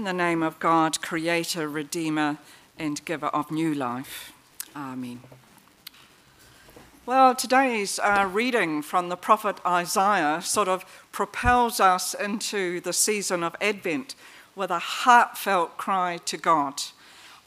In the name of God, Creator, Redeemer, and Giver of new life. Amen. Well, today's uh, reading from the prophet Isaiah sort of propels us into the season of Advent with a heartfelt cry to God.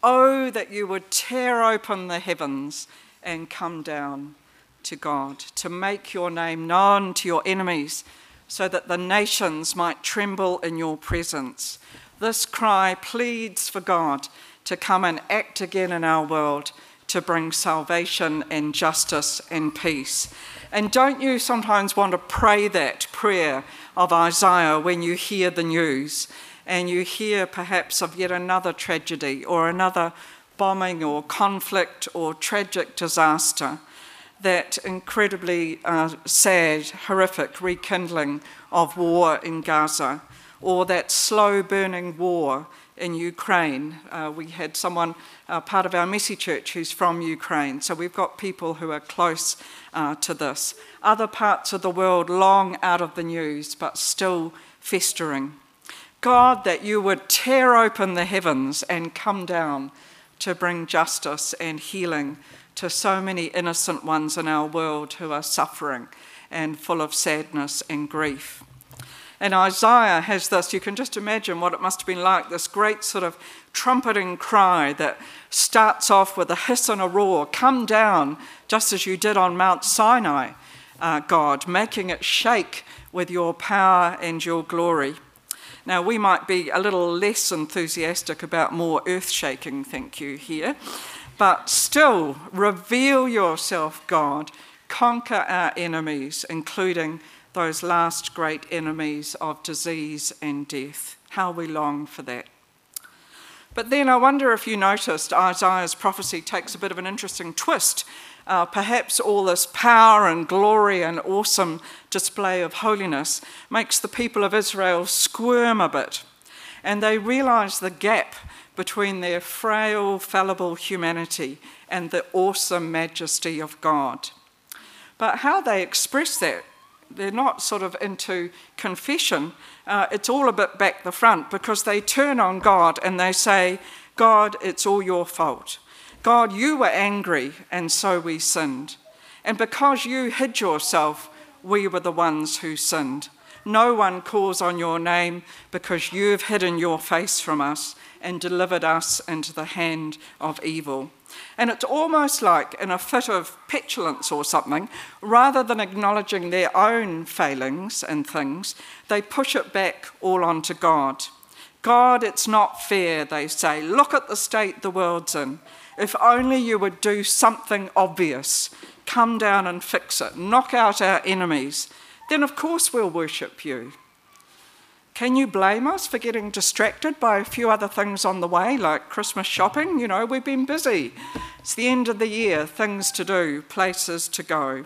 Oh, that you would tear open the heavens and come down to God, to make your name known to your enemies, so that the nations might tremble in your presence. This cry pleads for God to come and act again in our world to bring salvation and justice and peace. And don't you sometimes want to pray that prayer of Isaiah when you hear the news and you hear perhaps of yet another tragedy or another bombing or conflict or tragic disaster? That incredibly uh, sad, horrific rekindling of war in Gaza or that slow burning war in Ukraine. Uh, we had someone, uh, part of our Messy Church, who's from Ukraine, so we've got people who are close uh, to this. Other parts of the world long out of the news, but still festering. God, that you would tear open the heavens and come down to bring justice and healing to so many innocent ones in our world who are suffering and full of sadness and grief. And Isaiah has this, you can just imagine what it must have been like this great sort of trumpeting cry that starts off with a hiss and a roar. Come down, just as you did on Mount Sinai, uh, God, making it shake with your power and your glory. Now, we might be a little less enthusiastic about more earth shaking, thank you, here, but still reveal yourself, God, conquer our enemies, including those last great enemies of disease and death. How we long for that. But then I wonder if you noticed Isaiah's prophecy takes a bit of an interesting twist. Uh, perhaps all this power and glory and awesome display of holiness makes the people of Israel squirm a bit. And they realize the gap between their frail, fallible humanity and the awesome majesty of God. But how they express that they're not sort of into confession. Uh, it's all a bit back the front because they turn on God and they say, God, it's all your fault. God, you were angry and so we sinned. And because you hid yourself, we were the ones who sinned. No one calls on your name because you've hidden your face from us and delivered us into the hand of evil. And it's almost like, in a fit of petulance or something, rather than acknowledging their own failings and things, they push it back all onto God. God, it's not fair, they say. Look at the state the world's in. If only you would do something obvious, come down and fix it, knock out our enemies, then of course we'll worship you. Can you blame us for getting distracted by a few other things on the way, like Christmas shopping? You know, we've been busy. It's the end of the year, things to do, places to go.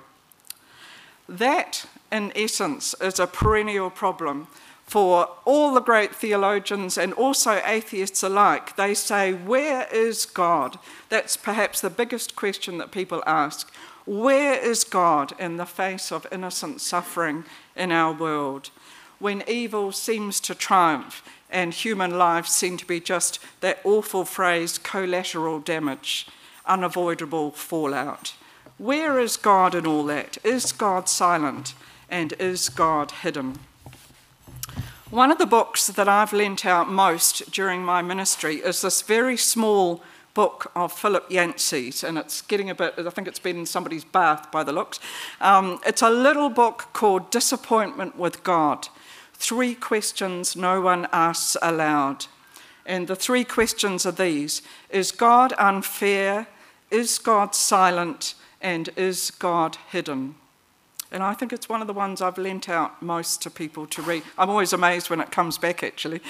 That, in essence, is a perennial problem for all the great theologians and also atheists alike. They say, Where is God? That's perhaps the biggest question that people ask. Where is God in the face of innocent suffering in our world? when evil seems to triumph and human lives seem to be just that awful phrase collateral damage, unavoidable fallout. Where is God in all that? Is God silent and is God hidden? One of the books that I've lent out most during my ministry is this very small book of Philip Yancey's, and it's getting a bit, I think it's been in somebody's bath by the looks. Um, it's a little book called Disappointment with God. Three questions no one asks aloud. And the three questions are these Is God unfair? Is God silent? And is God hidden? And I think it's one of the ones I've lent out most to people to read. I'm always amazed when it comes back, actually.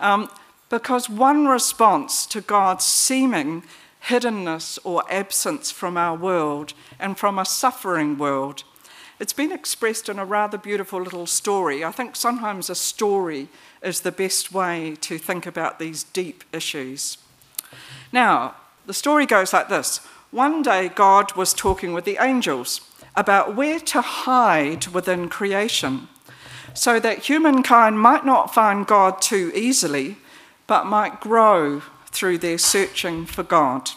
Um, because one response to God's seeming hiddenness or absence from our world and from a suffering world it's been expressed in a rather beautiful little story. I think sometimes a story is the best way to think about these deep issues. Now, the story goes like this One day, God was talking with the angels about where to hide within creation so that humankind might not find God too easily, but might grow through their searching for God.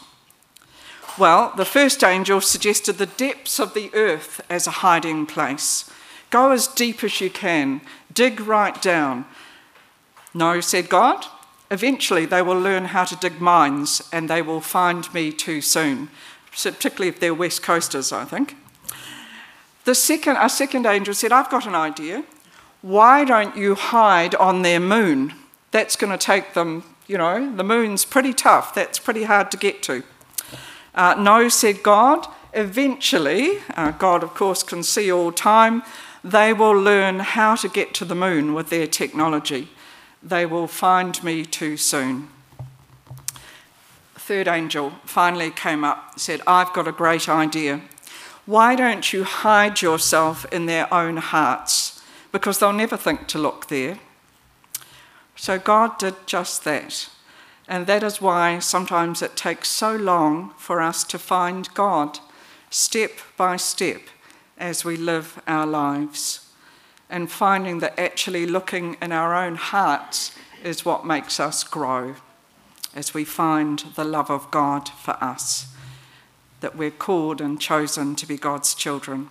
Well, the first angel suggested the depths of the earth as a hiding place. Go as deep as you can, dig right down. No, said God. Eventually, they will learn how to dig mines and they will find me too soon, particularly if they're West Coasters, I think. The second, a second angel said, I've got an idea. Why don't you hide on their moon? That's going to take them, you know, the moon's pretty tough. That's pretty hard to get to. Uh, no, said God. Eventually, uh, God, of course, can see all time, they will learn how to get to the moon with their technology. They will find me too soon. Third angel finally came up said, I've got a great idea. Why don't you hide yourself in their own hearts? Because they'll never think to look there. So God did just that. And that is why sometimes it takes so long for us to find God, step by step, as we live our lives. And finding that actually looking in our own hearts is what makes us grow as we find the love of God for us, that we're called and chosen to be God's children.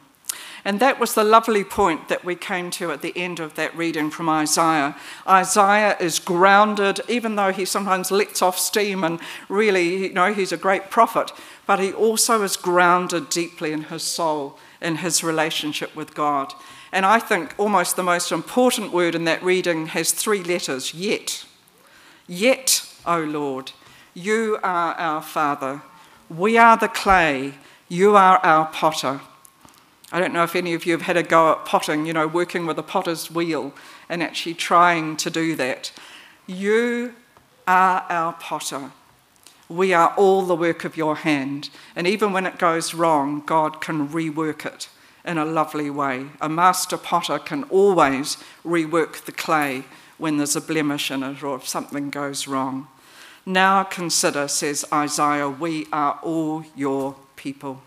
And that was the lovely point that we came to at the end of that reading from Isaiah. Isaiah is grounded, even though he sometimes lets off steam and really, you know, he's a great prophet, but he also is grounded deeply in his soul, in his relationship with God. And I think almost the most important word in that reading has three letters yet. Yet, O Lord, you are our Father. We are the clay, you are our potter. I don't know if any of you have had a go at potting, you know, working with a potter's wheel and actually trying to do that. You are our potter. We are all the work of your hand. And even when it goes wrong, God can rework it in a lovely way. A master potter can always rework the clay when there's a blemish in it or if something goes wrong. Now consider, says Isaiah, we are all your people.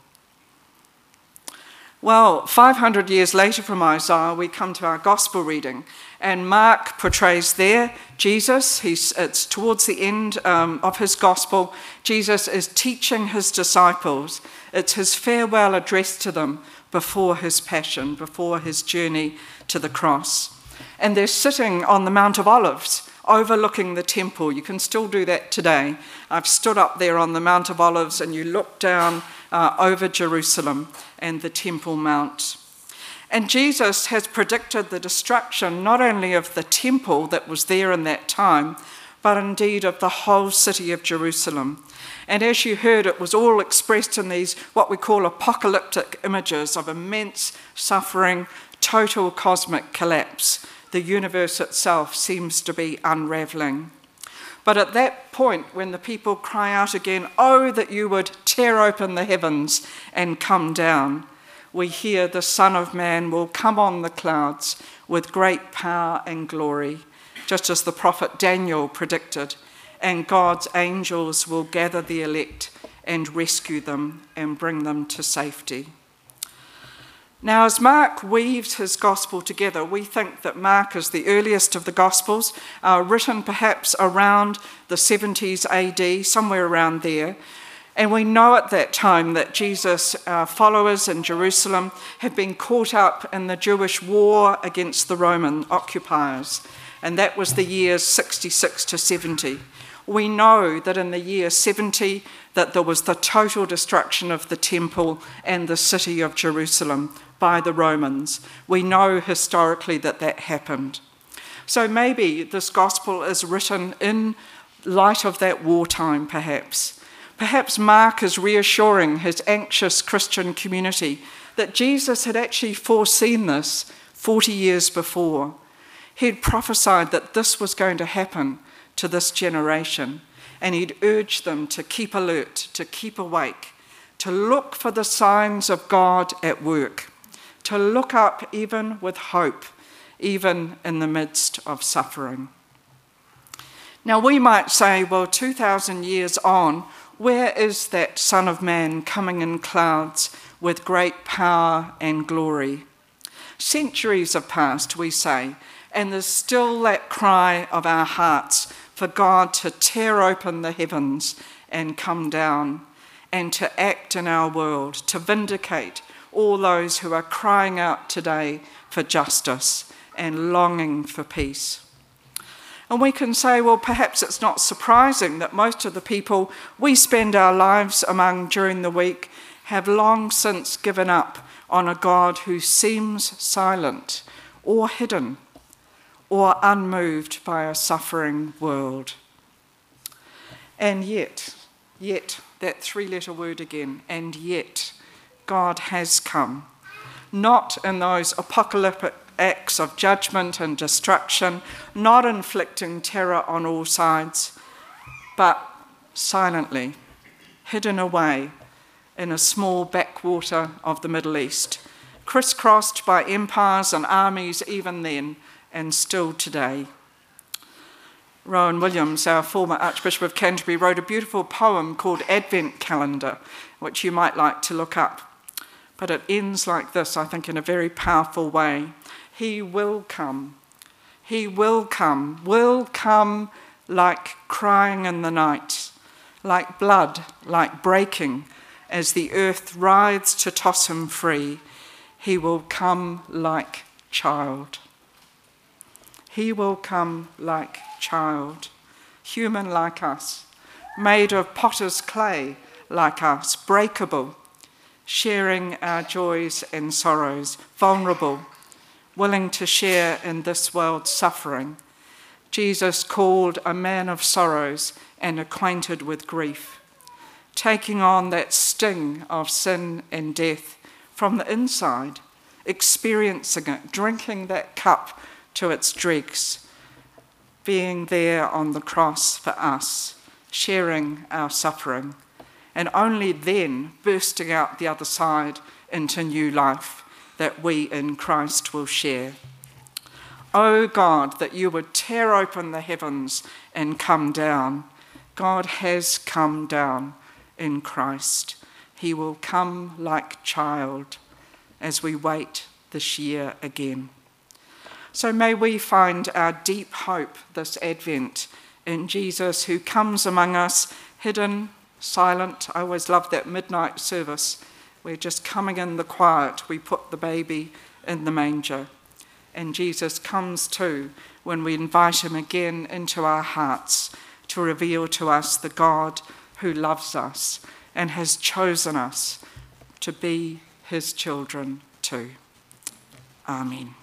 Well, 500 years later from Isaiah, we come to our gospel reading, and Mark portrays there Jesus. He's, it's towards the end um, of his gospel. Jesus is teaching his disciples. It's his farewell address to them before his passion, before his journey to the cross. And they're sitting on the Mount of Olives overlooking the temple. You can still do that today. I've stood up there on the Mount of Olives, and you look down uh, over Jerusalem and the Temple Mount. And Jesus has predicted the destruction not only of the temple that was there in that time, but indeed of the whole city of Jerusalem. And as you heard, it was all expressed in these what we call apocalyptic images of immense suffering, total cosmic collapse. The universe itself seems to be unraveling. But at that point, when the people cry out again, Oh, that you would tear open the heavens and come down, we hear the Son of Man will come on the clouds with great power and glory, just as the prophet Daniel predicted. And God's angels will gather the elect and rescue them and bring them to safety. Now, as Mark weaves his gospel together, we think that Mark is the earliest of the gospels, uh, written perhaps around the 70s AD, somewhere around there. And we know at that time that Jesus' uh, followers in Jerusalem had been caught up in the Jewish war against the Roman occupiers, and that was the years 66 to 70. We know that in the year 70 that there was the total destruction of the temple and the city of Jerusalem by the Romans. We know historically that that happened. So maybe this gospel is written in light of that wartime, perhaps. Perhaps Mark is reassuring his anxious Christian community that Jesus had actually foreseen this 40 years before. He had prophesied that this was going to happen to this generation, and he'd urged them to keep alert, to keep awake, to look for the signs of God at work to look up even with hope, even in the midst of suffering. Now, we might say, well, 2,000 years on, where is that Son of Man coming in clouds with great power and glory? Centuries have passed, we say, and there's still that cry of our hearts for God to tear open the heavens and come down and to act in our world, to vindicate all those who are crying out today for justice and longing for peace. And we can say, well, perhaps it's not surprising that most of the people we spend our lives among during the week have long since given up on a God who seems silent or hidden or unmoved by a suffering world. And yet, yet, that three letter word again, and yet, God has come. Not in those apocalyptic acts of judgment and destruction, not inflicting terror on all sides, but silently, hidden away in a small backwater of the Middle East, crisscrossed by empires and armies even then and still today. Rowan Williams, our former Archbishop of Canterbury, wrote a beautiful poem called Advent Calendar, which you might like to look up. But it ends like this, I think, in a very powerful way. He will come. He will come, will come like crying in the night, like blood, like breaking, as the earth writhes to toss him free. He will come like child. He will come like child, human like us, made of potter's clay like us, breakable, sharing our joys and sorrows, vulnerable willing to share in this world's suffering. Jesus called a man of sorrows and acquainted with grief, taking on that sting of sin and death from the inside, experiencing it, drinking that cup to its dregs, being there on the cross for us, sharing our suffering, and only then bursting out the other side into new life that we in Christ will share. O oh God, that you would tear open the heavens and come down. God has come down in Christ. He will come like child as we wait this year again. So may we find our deep hope this Advent in Jesus who comes among us hidden, silent. I always love that midnight service we're just coming in the quiet. We put the baby in the manger. And Jesus comes too when we invite him again into our hearts to reveal to us the God who loves us and has chosen us to be his children too. Amen.